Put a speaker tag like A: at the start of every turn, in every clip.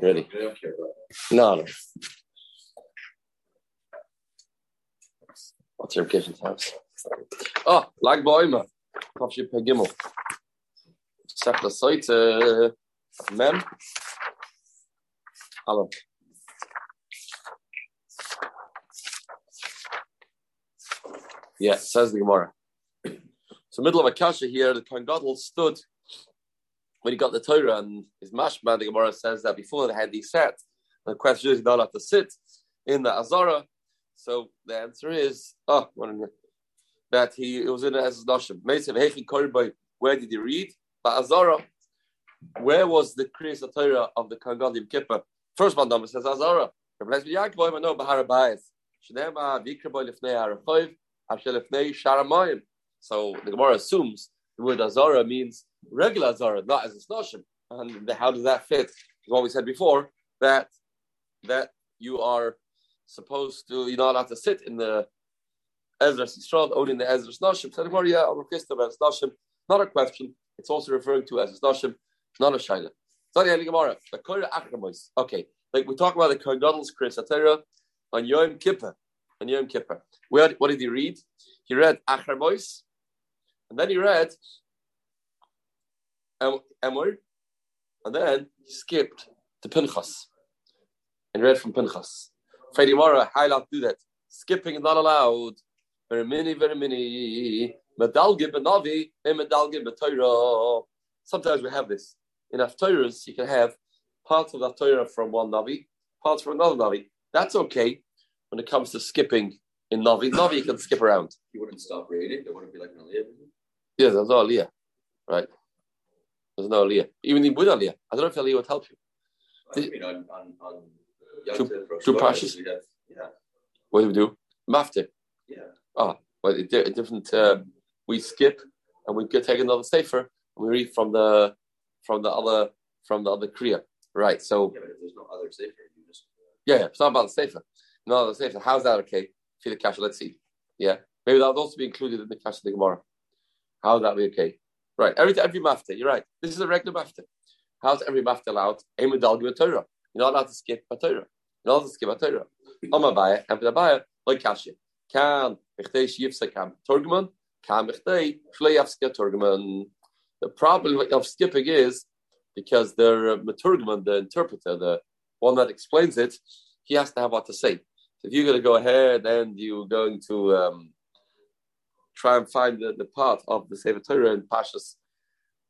A: Ready?
B: I don't care about
A: No, no. What's your vacation times? Oh, Lag Boima. Tafshi Pegimel. The site, Mem. Alan. Yeah, says the Gemara. So, middle of a kasha here, the Kohen Gadol stood when he got the Torah, and his mashma, the Gemara says that before they had these set, the question is, not have to sit in the Azara. So the answer is, oh, that he it was in the Ezra Nashim. Where did he read? But Azara. Where was the Kriyas Torah of the Kohen Gadol Kippur? First one number says Azara. So the Gemara assumes the word Azara means regular Azara, not as a Snoshim. And how does that fit? What we said before, that that you are supposed to, you're not allowed to sit in the Ezra Yisrael, only in the Ezra Snoshim. So yeah. Not a question. It's also referring to as Snoshim, not a Shaila. Okay, like we talk about the Gadol's Chris Atera on Yom Kippur on Yom Kippur. Where, what did he read? He read Achar and then he read Emor, and then he skipped to Pinchas and read from Pinchas. Freddie Mara, how not do that? Skipping is not allowed. Very many, very many. Medalgib Navi, medalgib Torah. Sometimes we have this. In Haftorahs, you can have parts of the Torah from one Navi, parts from another Navi. That's okay when it comes to skipping in Navi. Navi, you can skip around.
B: You wouldn't stop reading. There wouldn't be like an Aliyah.
A: Yeah, there's no Aliyah, right? There's no Aliyah. Even in Buddha Aliyah. I don't know if Aliyah would help you.
B: I mean, on, on, on
A: two, two?
B: Yeah.
A: What do we do? Mafte.
B: Yeah.
A: Ah, well, a different. Uh, we skip and we could take another sefer. And we read from the from the other from the other kriya. Right. So.
B: Yeah, but there's no other sefer, just.
A: Yeah, yeah. It's not about the sefer. No, the sefer. How's that okay? For the cash, let's see. Yeah, maybe that would also be included in the cash of the Gemara. How would that be okay? Right. Every every mafta. You're right. This is a regular mafta. How's every mafta allowed? Emedal Torah. You're not allowed to skip a Torah. You're not allowed to skip a Torah. The buyer like cash. Can bichdei shiyivsa kam torgman can bichdei shleiyavska torgman. The problem of skipping is because the uh, maturgman, the interpreter, the one that explains it, he has to have what to say. So if you're going to go ahead and you're going to um, try and find the, the part of the Sefer Torah in Pashas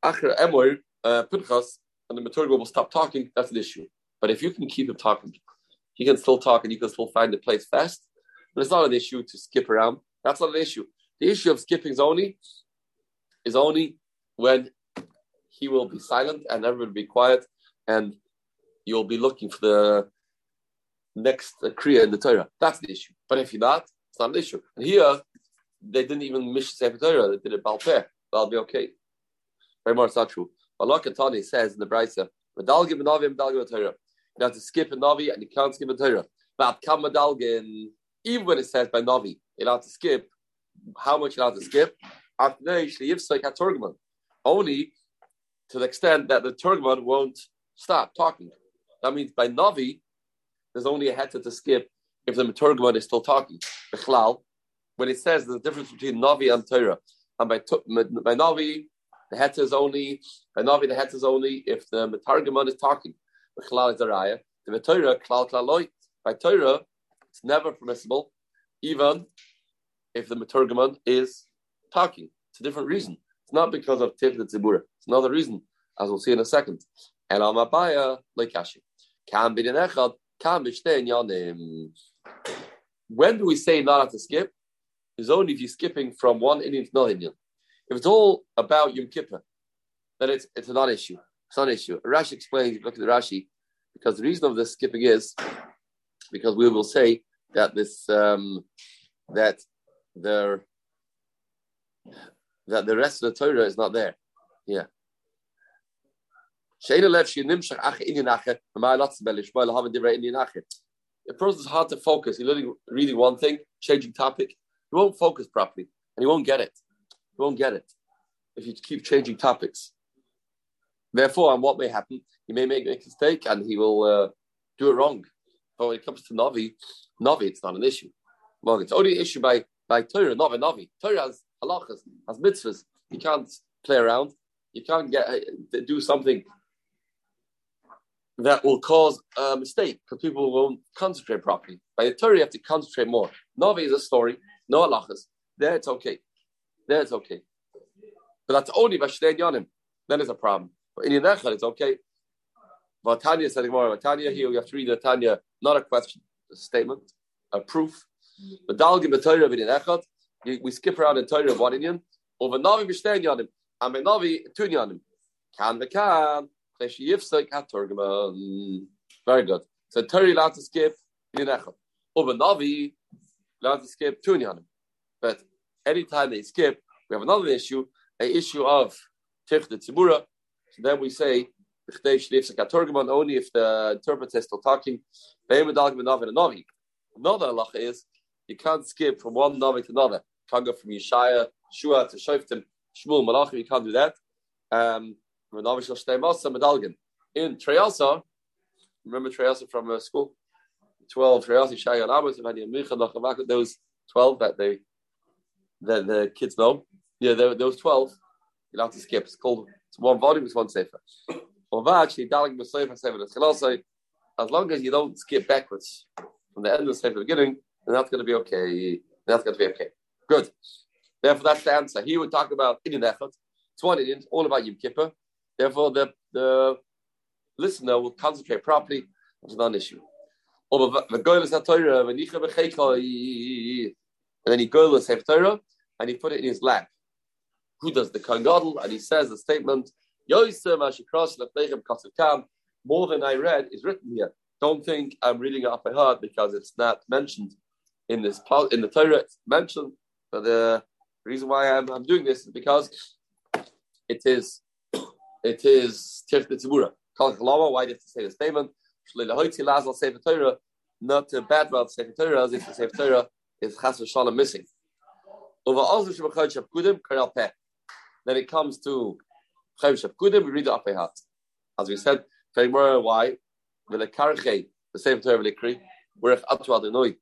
A: Acher Emor uh, Pinchas, and the Maturga will stop talking, that's an issue. But if you can keep him talking, he can still talk and you can still find the place fast. But it's not an issue to skip around. That's not an issue. The issue of skipping is only is only when he will be silent and everyone will be quiet and you'll be looking for the next uh, Kriya in the Torah. That's the issue. But if you're not, it's not an issue. And here, they didn't even miss Sefer Torah, they did it Balpeh. That'll be okay. Very much not true. Allah Katani says in the Brisa, Medalgim Navi Medalgim Torah. You have to skip a Navi and you can't skip a Torah. But Kam Medalgin, even when it says by Navi, you're allowed to skip, how much you're allowed to skip? Only to the extent that the Turgman won't stop talking. That means by Navi, there's only a heta to skip if the Maturgman is still talking. When it says there's a difference between Navi and Torah, and by, by Navi, the heta is only, by Navi, the heta is only if the Matargman is talking. Bechlal is a raya. The Torah, klal klaloi. By Torah, it's never permissible, even if the Maturgaman is talking. It's a different reason. It's not because of Tiv the Tzibura. It's another reason, as we'll see in a second. And Amabaya, like Kashi. Can be the Nechad, can be Echad, when do we say not to skip? Is only if you're skipping from one Inyan to another Inyan. If it's all about Yom Kippur, then it's it's a non-issue. It's not an issue. Rashi explains, look at the Rashi, because the reason of this skipping is because we will say that this um, that there that the rest of the Torah is not there. Yeah. Person is hard to focus. He's reading, reading one thing, changing topic. He won't focus properly, and he won't get it. He won't get it if you keep changing topics. Therefore, and what may happen, he may make a mistake and he will uh, do it wrong. But when it comes to Navi, Navi, it's not an issue. Well, it's only an issue by, by Torah, by Navi. Torah has halachas, has mitzvahs. You can't play around. You can't get uh, do something that will cause a mistake because people won't concentrate properly. By the Torah, you have to concentrate more. Navi is a story, no halachas. There it's okay. There it's okay. But that's only by Shnei Yonim. Then there's a problem. But in Yenechel, it's okay. But Tanya said more. Tanya here, we have to read the Tanya, not a question, a statement, a proof. But Dalgim Torah in we skip around the Torah of one Inyan. Over Navi B'Shtei Yonim. And Navi Tun Yonim. Can the can. Very good. So Torah allowed to skip Yenechel. Over Navi allowed to skip Tun Yonim. But anytime they skip, we have another issue, an issue of Tich the. So then we say, only if the interpreter is still talking. Another halacha is you can't skip from one Navi to another. You can't go from Yeshaya, Shua to Shoftim, Shmuel, Malachim. You can't do that. Um, in Treyasa, remember Treyasa from uh, school? 12 Treyasa, Shaya, and Abbas, those 12 that they that the kids know. Yeah, those 12, you have to skip. It's called, it's one volume, it's one sefer. As long as you don't skip backwards from the end of the sefer beginning, then that's going to be okay. That's going to be okay. Good. Therefore, that's the answer. He would talk about Inyan effort. It's one Inyan, all about Yom Kippur. Therefore, the, the listener will concentrate properly. It's not an issue. And then he goes to Sefer Torah and he put it in his lap. Who does the Kohen Gadol? And he says the statement, more than I read is written here. Don't think I'm reading it up by heart because it's not mentioned in this in the Torah. It's mentioned, but the reason why I'm, I'm doing this is because it is it is Tirch Tzibura. Why did he say the statement? Not to bad about Sefer Torah, as if the Sefer Torah is Chas v'Shalom missing. Then it comes to Chayiv we read the Apei Hat. As we said, very more why, with the the same Torah Likri, we're up to Adonai.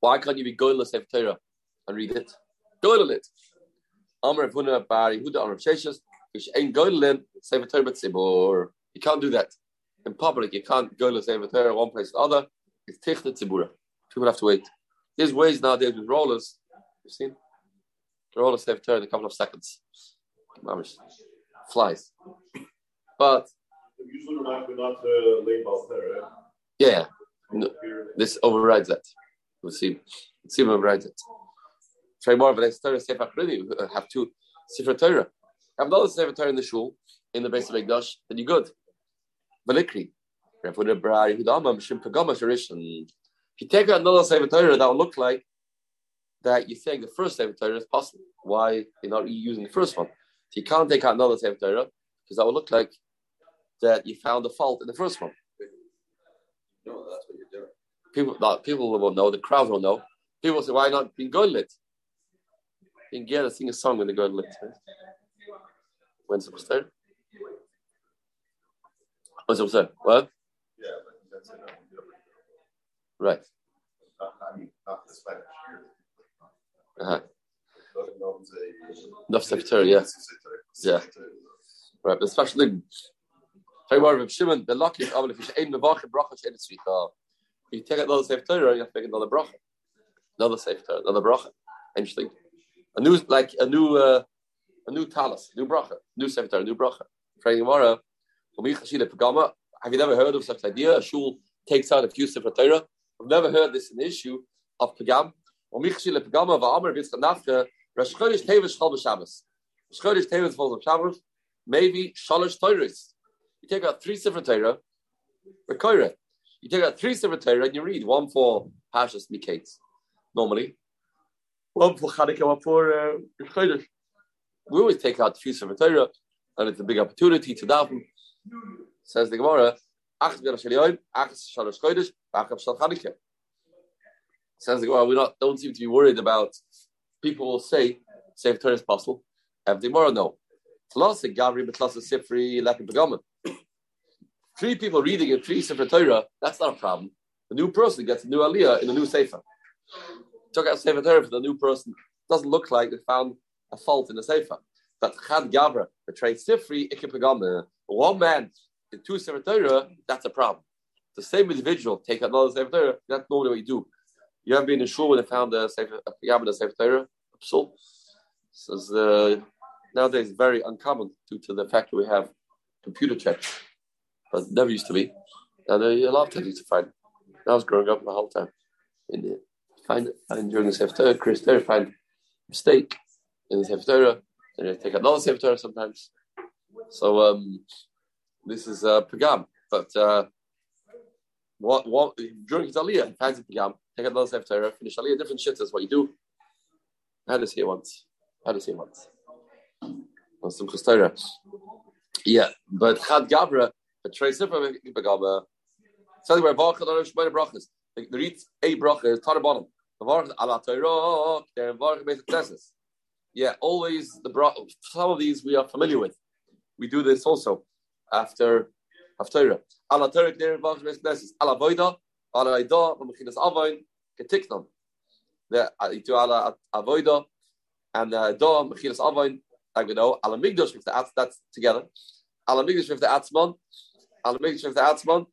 A: Why can't you be going to Sefer Torah and read it? Go to it. Amr Vuna Bari Huda Amr Sheshes, ain't going to Sefer Torah Tzibur. You can't do that. In public, you can't go to Sefer Torah one place or the other. It's Tichta Tzibura. People have to wait. There's ways nowadays with rollers. You've seen? The rollers have in a couple of seconds. Flies. But
C: usually not, uh.
A: Yeah. No, this overrides that. We'll see. Let's see overrides it. Try more, but I started Sefer really have two Sefer Torah. Another Sefer Torah in the shul, in the base of Ekdash, then you're good. Valikri. If you take another Sefer Torah, that will look like that you think the first Sefer Torah is possible. Why you're not using the first one? So you can't take out another Sefer Torah because that will look like that you found a fault in the first one.
B: No, that's what you're doing.
A: People, not, people will know. The crowd will know. People say, "Why not being good lit?" You can get to sing a song when the good lit. When's it start? When's it start? What?
C: Yeah.
A: Right.
C: The.
A: Uh-huh. Secretary, yeah. Yeah. Right, but especially Tell you what, Reb Shimon, the lucky is if you ain't mevachim bracha shein tzricha. If you take another Torah, you have to make another bracha, another Torah, another bracha. Interesting. A new, like a new, uh, a new talus, new bracha, new sefer new bracha. Praying tomorrow. Have you never heard of such idea? A shul takes out a few sefer Torah. I've never heard this an issue of pagam. Rosh Chodesh Tevis Chol B'Shabbos. Rosh Chodesh Tevis Chol B'Shabbos. Maybe Shalosh Torahs. You take out three Sefer Torah, Rekoira. You take out three Sefer Torah and you read one for Pashas Mikates, normally. One for Chanukah, one for uh, Chodesh. We always take out the three Sefer Torah, and it's a big opportunity to daven. Says the Gemara, Achas Shaliyoim, Achas Shalosh Chodesh, Achas Shal Chanukah. Says the Gemara, we not don't seem to be worried about people will say Sefer Torah is possible. Have the Gemara no. Tlasa Gavri Betlasa Sifri Lepi Begaman. Three people reading a three Sefer Torah, that's not a problem. The new person gets a new Aliyah in a new Sefer. Took out Sefer Torah for the new person. Doesn't look like they found a fault in the Sefer. But Chad Gavra betrayed Sifri Ikke One man in two Sefer Torah, that's a problem. The same individual take another Sefer Torah, that's normally what you do. You haven't been in shul when they found a Sefer Pagam in Sefer Torah. So it's, uh, nowadays very uncommon due to the fact that we have computer checks, but never used to be. And uh, a lot of times to find. I was growing up the whole time. In the, find find during the Sefer Torah, Chris there find mistake in the Sefer Torah, and they take another Sefer Torah sometimes. So um, this is uh, Pagam, but uh, what what during his Aliyah, he finds a Pagam, take another Sefer Torah, finish Aliyah, different shit is what you do. I had see it once. I had see it once. On some Torah. Yeah, but Chad Gabra, a trace of Begabra, something where Baruch Adonai Shemona Brachas. The read a bracha is tar bottom. The Baruch Torah, there Baruch basic tests. Yeah, always the bracha. Some of these we are familiar with. We do this also after after ala Torah there Baruch basic tests. Ala Voida, ala Ida, Machinas Avain, Ketiknon. The you do ala Avoida and uh, Da Mechilas Avain. Like we know, ala Migdosh with the. That's together. Ala Migdosh with the Atzmon. Ala Migdosh with the Atzmon.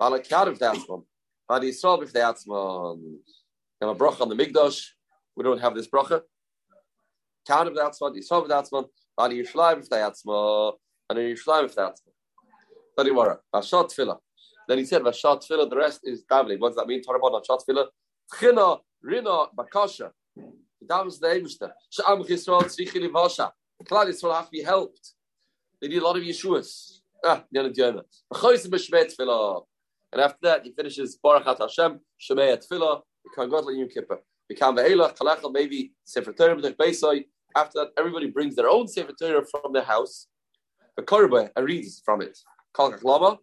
A: Ala Kar with the Atzmon. Ala Yisrael with the Atzmon. We have a bracha on the Migdosh. We don't have this bracha. The Atzmon. Yisrael the Yisrael with the Atzmon. And Yisrael with the Atzmon. Don't worry. Vashat Tefillah. Then he said, Vashat Tefillah, the rest is davening. What does that mean? Torah Vashat Tefillah. Tchina, Rina, Bakasha. That was the Eibishter. Sha'am Chisrael Tzrichi Livasha. Klal Yisrael have to be helped. They need a lot of Yeshuas. Ah, Yana Diana. And after that, he finishes Baruch At Hashem, Shemei Tefillah, Bekan Godla Yom Kippur. Bekan Ve'elach, Kalachal, maybe Sefer Torah, B'dech Beisai. After that, everybody brings their own Sefer Torah from their house. The Korba, and reads from it. Lama.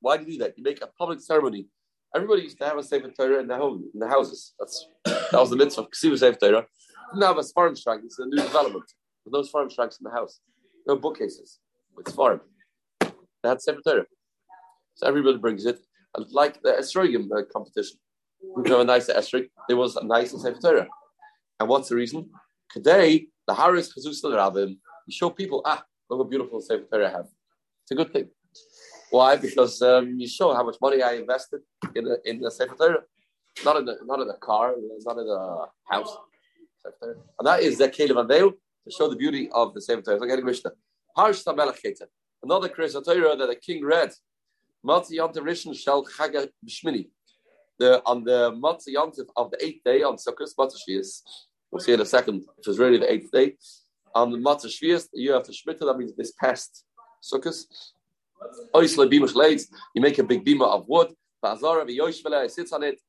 A: Why do you do that? You make a public ceremony. Everybody used to have a Sefer Torah in their home, in their houses. That's that was the mitzvah of Ksiva Sefer Torah. Didn't have a farm strike. It's a new development. With those farm strikes in the house, no bookcases. It's farm. They had Sefer Torah. So everybody brings it. Like the Esrogim uh, competition. We have a nice Esrog. There was a nice Sefer Torah. And what's the reason? Today, the Haris Chazus Rabbim, you show people, ah, look what beautiful Sefer Torah I have. It's a good thing. Why? Because um, you show how much money I invested in the, in the Sefer Torah. Not in the not in the car, not in the house. And that is the Caleb and Veil to show the beauty of the Sefer Torah. Look at Mishnah. Harsh Another Kriyas Torah that the king read. Matzi Yantiv Rishon Shel Chaga B'Shmini. The on the Matzi Yantiv of the eighth day on Sukkot Matzah Shvius. We'll see in a second, which is really the eighth day. On the Matzah Shvius, you have to Shemitah. That means this past Sukkot. You make a big bima of wood. He sits on it.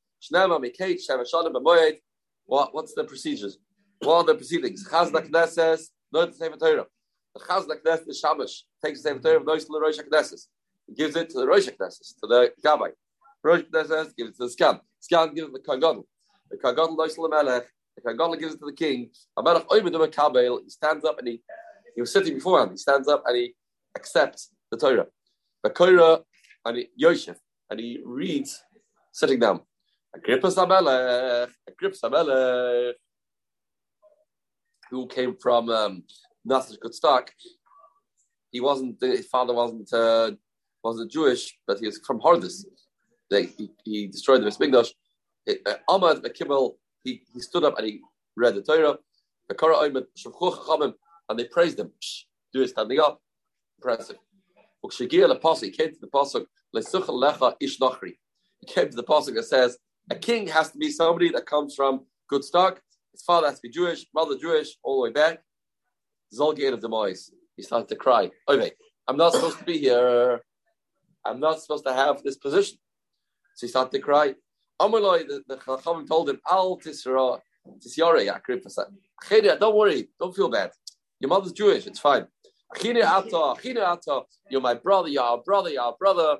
A: What, what's the procedures? What are the proceedings? Chazna Knesses, no the Sefer Torah. The Chazna Knesses, the Shamash, takes the Sefer Torah, noise to the Rosh Knesses. Gives it to the Rosh Knesses, to the Gabbai. Rosh Knesses gives it to the Scan. Scan gives it to the Kagadol. The Kagadol noise to the Melech. The Kagadol gives it to the king. A Melech Oimedim Kabel, he stands up and he, he was sitting beforehand, he stands up and he accepts the Torah. The Torah and he, Yosef, and he reads sitting down. Agrippa Samelech, Agrippa Samelech, who came from um, not such good stock. He wasn't. His father wasn't uh, wasn't Jewish, but he was from Hardis. He, he destroyed the Mismigdash. Uh, Ahmad Kimmel, he, he stood up and he read the Torah. And they praised him. Do it standing up. Impressive. He came to the pasuk. He came to the pasuk that says, "A king has to be somebody that comes from good stock. His father has to be Jewish, mother Jewish, all the way back." Zolgate of Demois. He started to cry. Okay, I'm not supposed to be here. I'm not supposed to have this position. So he started to cry. Amaloi, the, the Chachamim told him, Al Tisra, Tisyare, Yakrif. Don't worry, don't feel bad. Your mother's Jewish, it's fine. You're my brother, you're our brother, you're our brother.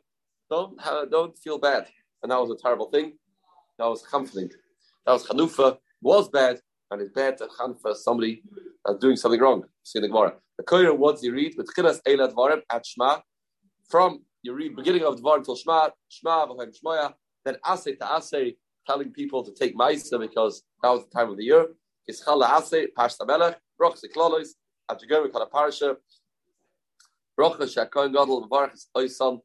A: Don't, don't feel bad. And that was a terrible thing. That was comforting. That was Chanufa, was bad, and it's bad to Chanfa somebody doing something wrong. See in the Gemara. The Koyer, once you read, with Chilas Eilat Dvarim at Shema, from you read beginning of Dvarim till Shema, Shema, V'chaim Shmoya, then Asay to Asay, telling people to take Maisa because that was the time of the year. Ischala Asay, Pashta Melech, Broch Ziklolos, at Jagir, we call a parasha. Brocha Shakon Gadol, Baruch Oisan,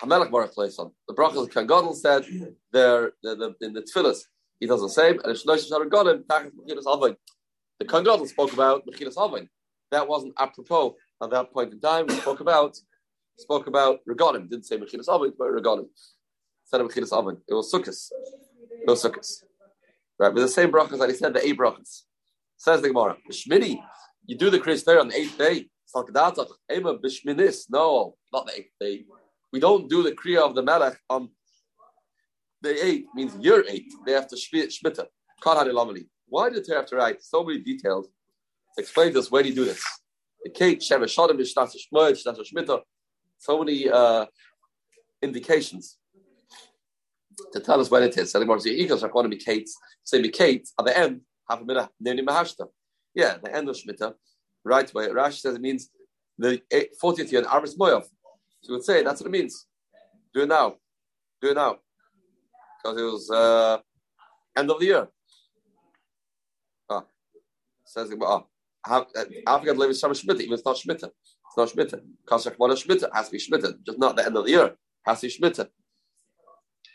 A: Hamelech Baruch Oisan. The Brocha Shakon Gadol said, there, the, in the Tfilis, he does the same, and Shlosh Shar Golim, Tachas Mechilas Avon. The Kohen Gadol spoke about Mechilas Avon. That wasn't apropos at that point in time. We spoke about spoke about Regalim. Didn't say Mechilas Avon, but Regalim. Instead of Avon. It was Sukkot. It was Sukkot. Right, with the same brachas that he said, the eight brachas. Says the Gemara, Shmini, you do the Kriyas Torah on the eighth day. No, not the eighth day. We don't do the Kriya of the Melech on the eighth, means year eight. They have to shmita. Why did they have to write so many details to explain this? Where do you do this? The Kate, Sheva Shodim, Shnata Shmoed, Shnata Shmita. So many uh, indications to tell us when it is. Selling more to eagles, I want to be Kate. Say be Kate at the end, half a minute. Yeah, the end of Shmita, right away. Rashi says it means the 40th year in Arvis Moyov. So you would say that's what it means. Do it now. Do it now. Because it was uh, end of the year. Ah, says ah, Africa lives Shama Shmita, even it's not Shmita. It's not Shmita. Kashak Mona Shmita has to be Shmita, just not the end of the year. Has to be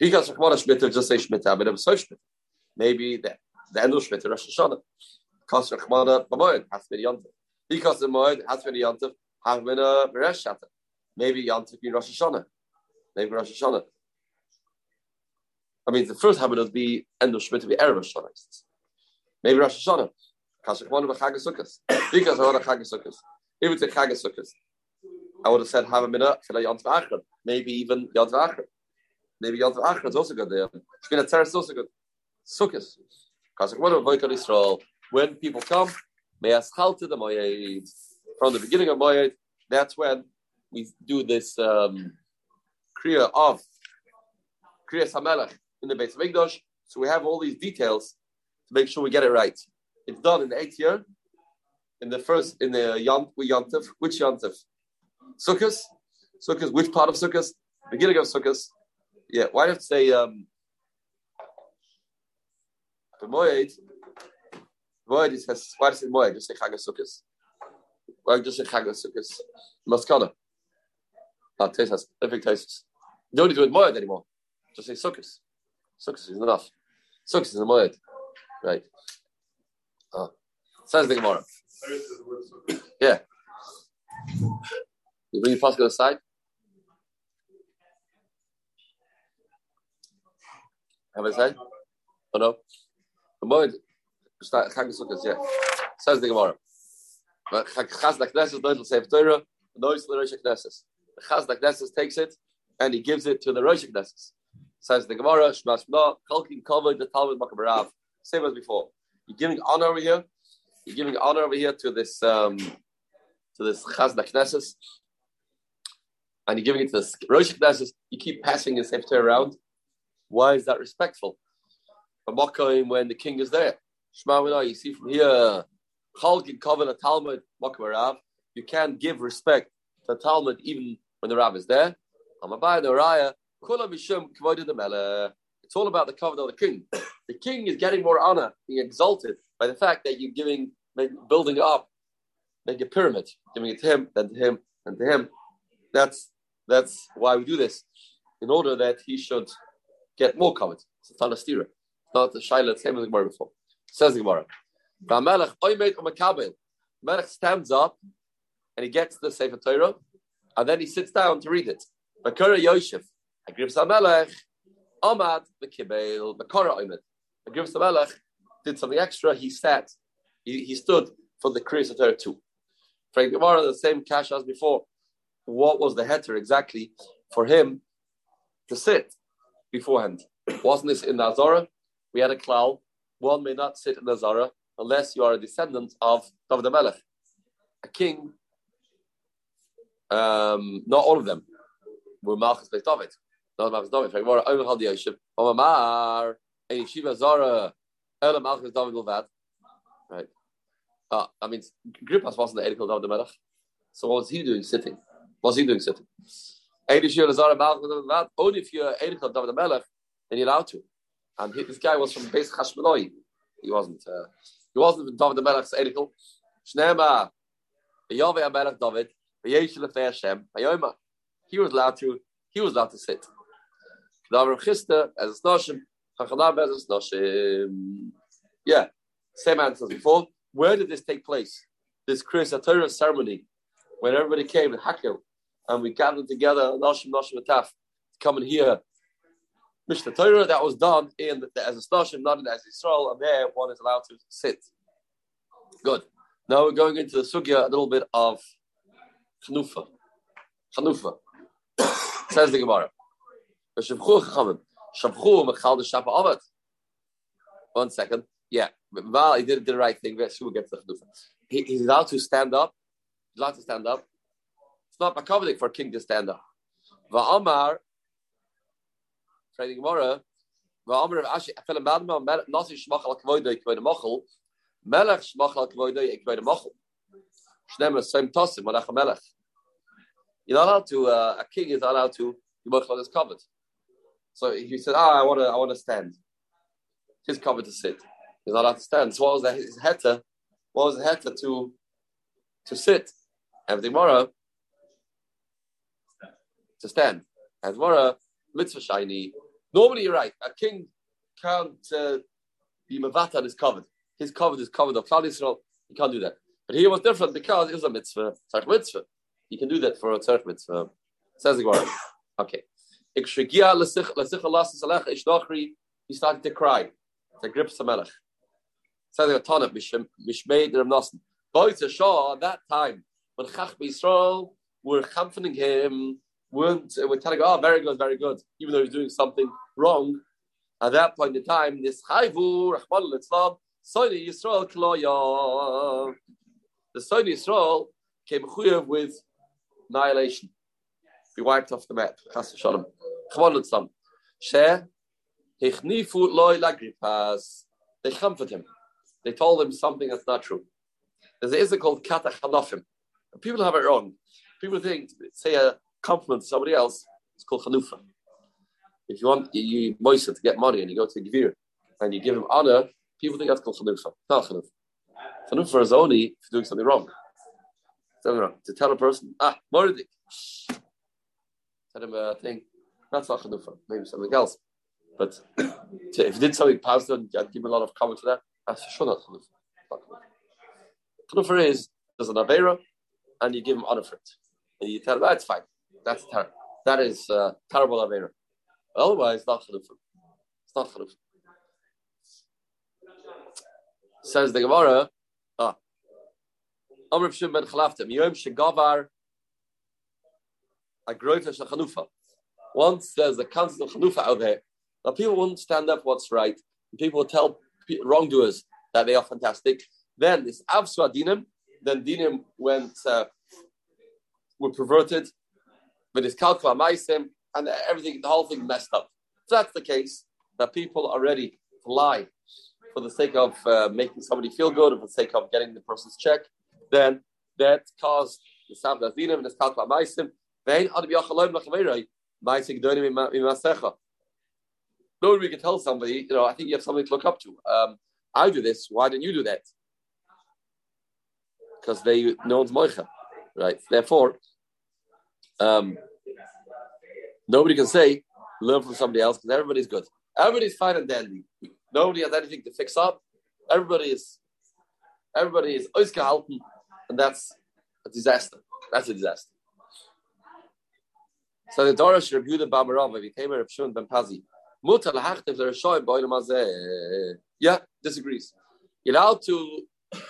A: Shmita. Because Mona Shmita, just say Shmita, but it was so Shmita. Maybe the, the end of Shmita, Rosh Hashanah. Kashak Mona Bamoyed has to be Yontif. Because the Moed has to be Yontif, have been a Beresh Shata. Maybe Yontif be Rosh Hashanah. Maybe Rosh Hashanah. I mean, the first habit would be end of Shmita, be Erev Rosh Hashanah. Maybe Rosh Hashanah. Because I want to Chag Sukkot. Because I want to Chag Sukkot. If it's a Chag Sukkot, I would have said have a minute. Maybe even Yom Achra. Maybe Yom Achra is also good there. It's been a terrace also good. Sukkot. I want to Israel. When people come, may I to the Moyed. From the beginning of Moyed, that's when we do this um, Kriya of Kriya Samelech in the base of Igdosh. So we have all these details to make sure we get it right. It's done in the eighth year, in the first, in the Yom, Yontif. Which Yontif? Sukkot? Sukkot, which part of Sukkot? Beginning of Sukkot. Yeah, why do you have to say, um, the Moed, Moed is, has, why does it Moed? Just say Chag Sukkot. Why just say Chag Sukkot? Maskana. Not taste has perfect taste. You don't need to do it Moed anymore. Just say Sukkot. Sukkot is enough. Sukkot is the Moed. Right. Uh, says the Gemara. Yeah. You bring your pasuk aside. Have I said? Oh no. The moment Chag Sukkot, yeah. Says the Gemara. But Chaz Knesses doesn't say Torah. Noise the Rosh Knesses. Chaz Knesses takes it and he gives it to the Rosh Knesses. Says the Gemara. Shmas Shma Kalkin Kavod the Talmud Makabarav. Same as before. You're giving honor over here. You're giving honor over here to this um, to this Chazda Knesses, and you're giving it to the Rosh Knesses. You keep passing your scepter around. Why is that respectful? when the king is there, Shema you see from here, Chalkin Koven a Talmud Makarav. You can't give respect to Talmud even when the Rav is there. Kula Mishum. It's all about the covenant of the king. The king is getting more honor, being exalted by the fact that you're giving, building up, make a pyramid, giving it to him, then to him, and to him. That's that's why we do this, in order that he should get more covenant. It's a Tanastira. It's not the Shaila, same as the Gemara before. Says the Gemara. Melech stands up and he gets the Sefer Torah, and then he sits down to read it. Bakura Yosef, Agrib Melech, Ahmad the Kibel, the Oimid. The Grivis Melech did something extra. He sat, he, he stood for the Kriyas Torah too. Frank Gemara, the same cash as before. What was the heter exactly for him to sit beforehand? Wasn't this in Nazara? We had a cloud. One may not sit in Nazara unless you are a descendant of David Melech, a king. Um, not all of them were Malchus Beit David. Not Malchus David. Gemara, Omer Hal Yosef, Omar, a Yeshiva Zara, Ela Malchus David Levad. Right. Uh, I mean, Grippas wasn't the Eidikel David Melech. So what was he doing sitting? What was he doing sitting? Only if you're Eidikel David Melech, then you're allowed to. And he, this guy was from Beis Chashmaloi. He wasn't. Uh, he wasn't David Melech's Eidikel. Shnema, Yahweh Amelech David, V'yeshel Lefnei Hashem, V'yomer. He was allowed to. He was allowed to sit. Davar Chista as a snoshim, Chachanam as a snoshim. Yeah, same answer as before. Where did this take place? This Kriyas Torah ceremony, when everybody came in Hakel, and we gathered together, Noshim Noshim Ataf, to come and hear Mishnah Torah that was done in the, as a Noshim, not in as Israel, and there one is allowed to sit. Good. Now we're going into the sugya a little bit of Chanufa. Chanufa. Says the Gemara. One second. Yeah. Well, he did, the right thing. The. He, he's allowed to stand up. He's allowed to stand up. It's not makavdik for a king to stand up. Va'amar, trading Gemara, Va'amar of Ashi, Afilam Madma, Nasi Shmachal Kvoidoi Kvoidoi Mochel, Melech shmachal kvoidoi ekvoid machal. Shnemer same tosim malach melech. You're not allowed to. Uh, a king is not allowed to be machal is covered. So if he said, "Ah, I want to, I want to stand," he's covered to sit. He's not allowed to stand. So what was that? His heta. What was the heta to to sit? And the Gemara to stand. As Gemara mitzvah shiny. Normally, you're right. A king can't uh, be mavata is covered his covered is covered of Klal Yisrael. He can't do that. But here was different because it was a mitzvah, tzarch mitzvah. He can do that for a tzarch mitzvah. Says the. Okay. He started to cry. To grip Samelech. Says the Tanakh, Mishmei Rav. Boy to Shah at that time, when Chach Yisrael were comforting him, weren't, were telling, oh, very good, very good, even though he's doing something wrong. At that point in time, this Chayvu, Rahman al-Islam, Saudi Yisrael Kloya. The Yisrael came with annihilation. Be wiped off the map. Chas Shalom. Chmon Sam. Share. Hichnifu loy lagripas. They comfort him. They told him something that's not true. There's an Isra called Kata Chanofim. People have it wrong. People think, say a compliment to somebody else, it's called Chanufa. If you want, you, moisten to get money and you go to Gvir and you give him honor, People think that's called chanufa. Not chanufa. Chanufa is only if you're doing something wrong. Something wrong. To tell a person, ah, mordik. Tell him a thing. That's not chanufa. Maybe something else. But to, if you did something positive, I'd give him a lot of comment for that. That's for sure not chanufa. Chanufa is there's an avera, and you give him honor for it, and you tell him that's fine. That's terrible. That is uh, terrible avera. Otherwise, not chanufa. It's not chanufa. Says the Gemara, ah, Amr ben Chalaftim, Yom Shachanufa. Once there's a council of Chanufa out there, now people won't stand up what's right. People will tell wrongdoers that they are fantastic. Then this Avsu Dinim, then Dinim went, uh, were perverted, but it's Kalkva Maisim, and everything, the whole thing messed up. If that's the case, that people are ready to lie for the sake of uh, making somebody feel good, or for the sake of getting the person's check, then that caused the Sam Dazinim and the Skalpa Maisim. No, we can tell somebody, you know, I think you have something to look up to. Um, I do this. Why didn't you do that? Because they no one's moicha, right? Therefore, um, nobody can say learn from somebody else because everybody's good. Everybody's fine and dandy. Nobody has anything to fix up. Everybody is everybody is ausgehalten, and that's a disaster. That's a disaster. So the Dorish Rabbi Yehuda Bamarov became a Rabbi Shimon ben Pazi. Mutar lahachtiv l'Rishoyim ba'olam hazeh. Yeah, disagrees. You're allowed to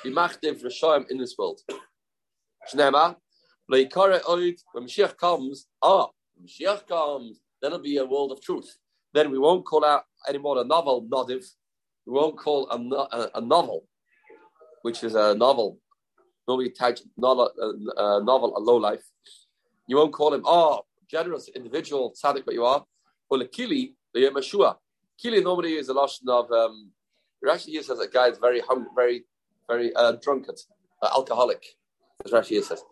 A: be machtiv Rishoyim in this world. Shnema, leikare oid, when Mashiach comes, ah, Mashiach comes, then it'll be a world of truth. Then we won't call out anymore a novel nodiv. We won't call a, a, a novel, which is a novel, normally attached novel, a, a novel, a low life. You won't call him, oh, generous individual, tzaddik, but you are. Or kili, the yemashua. Kili normally is a lotion of, um, it actually used as a guy that's very hungry, very very uh, drunkard, uh, alcoholic. As Rashi says,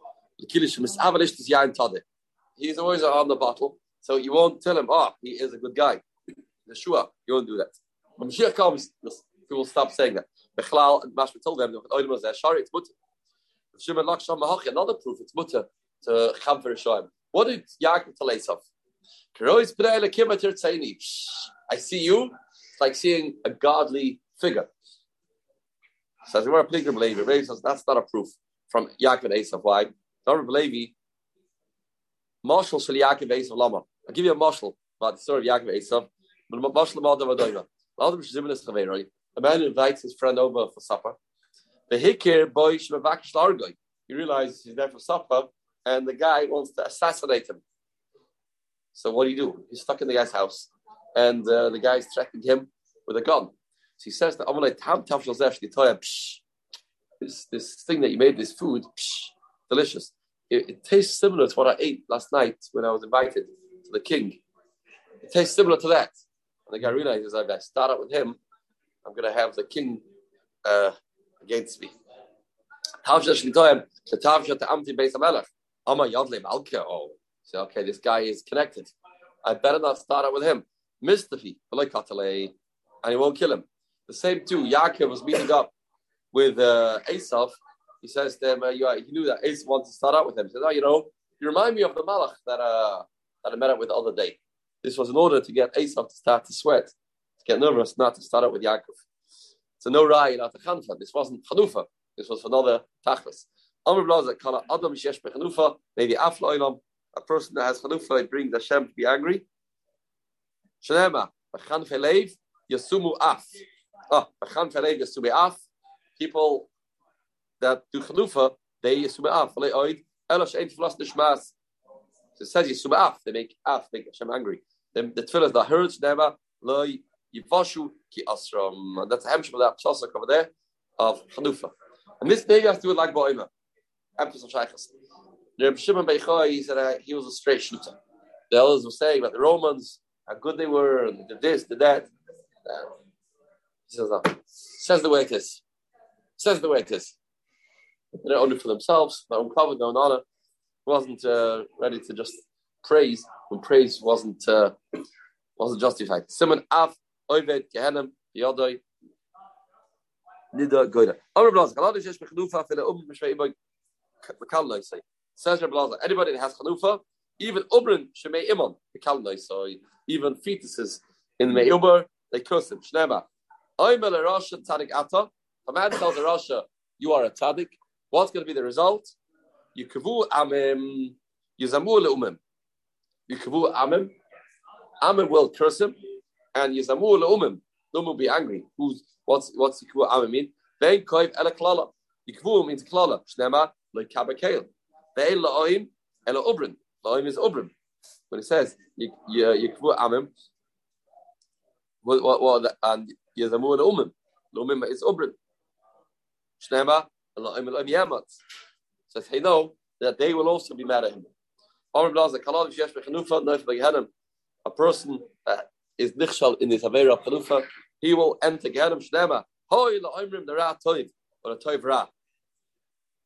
A: he's always on the bottle, so you won't tell him, oh, he is a good guy. Yeshua, you won't do that. When Mashiach comes, people will stop saying that. Bechlal and Mashma told them, it's mutter. Another proof, it's mutter to Chamfer Shoim. What did Yaakov tell Esav? I see you. It's like seeing a godly figure. Says, we're a pilgrim Levi. Says, that's not a proof from Yaakov and Esav. Why? Rebbe Levi, Marshal Shal Yaakov Esav Lama. I'll give you a marshal about the story of Yaakov Esav. But Marshal Madav Adoima. Madav Shizim is right? A man invites his friend over for supper. The Hikir boy Shmavakish Largoy. He realizes he's there for supper, and the guy wants to assassinate him. So what do you do? He's stuck in the guy's house, and uh, the guy's threatening him with a gun. So he says that this this thing that you made, this food, psh, delicious. It, it, tastes similar to what I ate last night when I was invited to the king. It tastes similar to that. And the guy realizes if I start up with him, I'm going to have the king uh, against me. Oh, so okay, this guy is connected. I better not start out with him. Mistafi, and he won't kill him. The same too. Yaakov was meeting up with uh, Esav. He says to him, uh, you, he knew that Esav wants to start out with him. He said, "Oh, you know, you remind me of the Malach that uh, that I met up with the other day. This was in order to get Esav to start to sweat, to get nervous, not to start out with Yaakov. So no Rai, not the Chanfa. This wasn't Chanufa. This was another Tachlis. Amr Blaza, Kala Adam Shesh Chanufa, maybe Afla a person that has Chanufa, brings Hashem to be angry. Shanema, Chanfe Leiv, Yasumu Af. Ah, Chanfe Leiv, Yasumu Af. People that do Chanufa, they Yasumu Af. Oid, Elosh Ein Flas Nishmas. It says Yasumu Af, they make Af, make Hashem angry. The, the tefillah that hurts never, Loi, Yivashu Ki Asram. And that's a hemshim that psasak over there of Chanufa. And this maybe has to do with like Ba'ima. Emphasis of Shaykhas. Reb Shimon Beichai, he said uh, he was a straight shooter. The elders were saying about the Romans, how good they were, and the this, the that. Uh, he says, says the way it is. Says the way it is. They don't own it for themselves, their own cover, their own honor. Wasn't uh, ready to just praise when praise wasn't uh, wasn't justified. Simon Av Oived Yodoi Nida Goida. Amr Fila Bekalnoi say. Says anybody that has Chanufa, even Ubrin Shemei Imon Bekalnoi so even fetuses in the they curse him. Shnema. Oimel Rasha Tzadik Ata. A man tells a Rasha, you are a Tzadik. What's going to be the result? Yikavu Amim Yizamu Leumim. Yikavu Amim. Amim will curse him and Yizamu Leumim. Lumim will be angry. Who's What's what's the Yikvu Amim mean? Vein Koiv Ela Klala. Yikvu means Klala. Shnema like Kabakail. Vein La'oim Ela Ubrin. La'oim is Ubrin. When it says Yikvu Amim, what what what and Yazamu Umim. Lumim is Ubrin. Shnema Says hey no that they will also be mad at him. A person that is nichshal in his avera of chanufa, he will enter Gehenim Shnema. Hoi la'omrim nara toiv, or a toiv ra.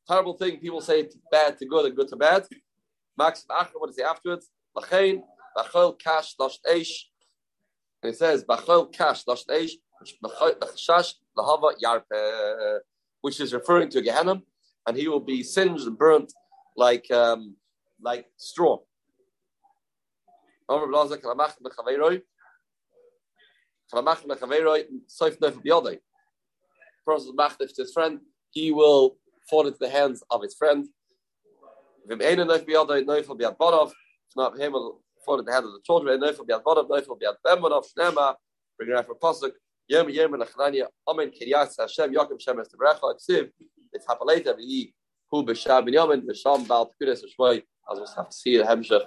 A: Terrible thing, people say bad to good and good to bad. Max Achra, what does he afterwards? Lachain, bachol kash lasht eish. And it says, bachol kash lasht eish, b'chashash lahava yarpe, which is referring to Gehenim, and he will be singed and burnt like um, like straw. Person his friend, he will fall into the hands of his friend. If not him, will fall into the hands of the children. Bring it out for pasuk. Yom Yom and Achrania. Amen. Kiryas Hashem Yaakov Shem Es Tebrecha. Ksiv. It's Hapaleta V'yi Hu B'Shab Ben Yamin B'Sham Bal Tekudes Shmoi. As we'll have to see the Hemshech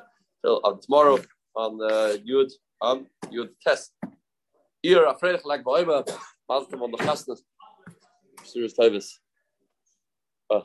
A: on um, tomorrow on uh, Yud on Yud Test. Hier, afraid like Bäume, was on the fastness. Serious Tavis. Ah.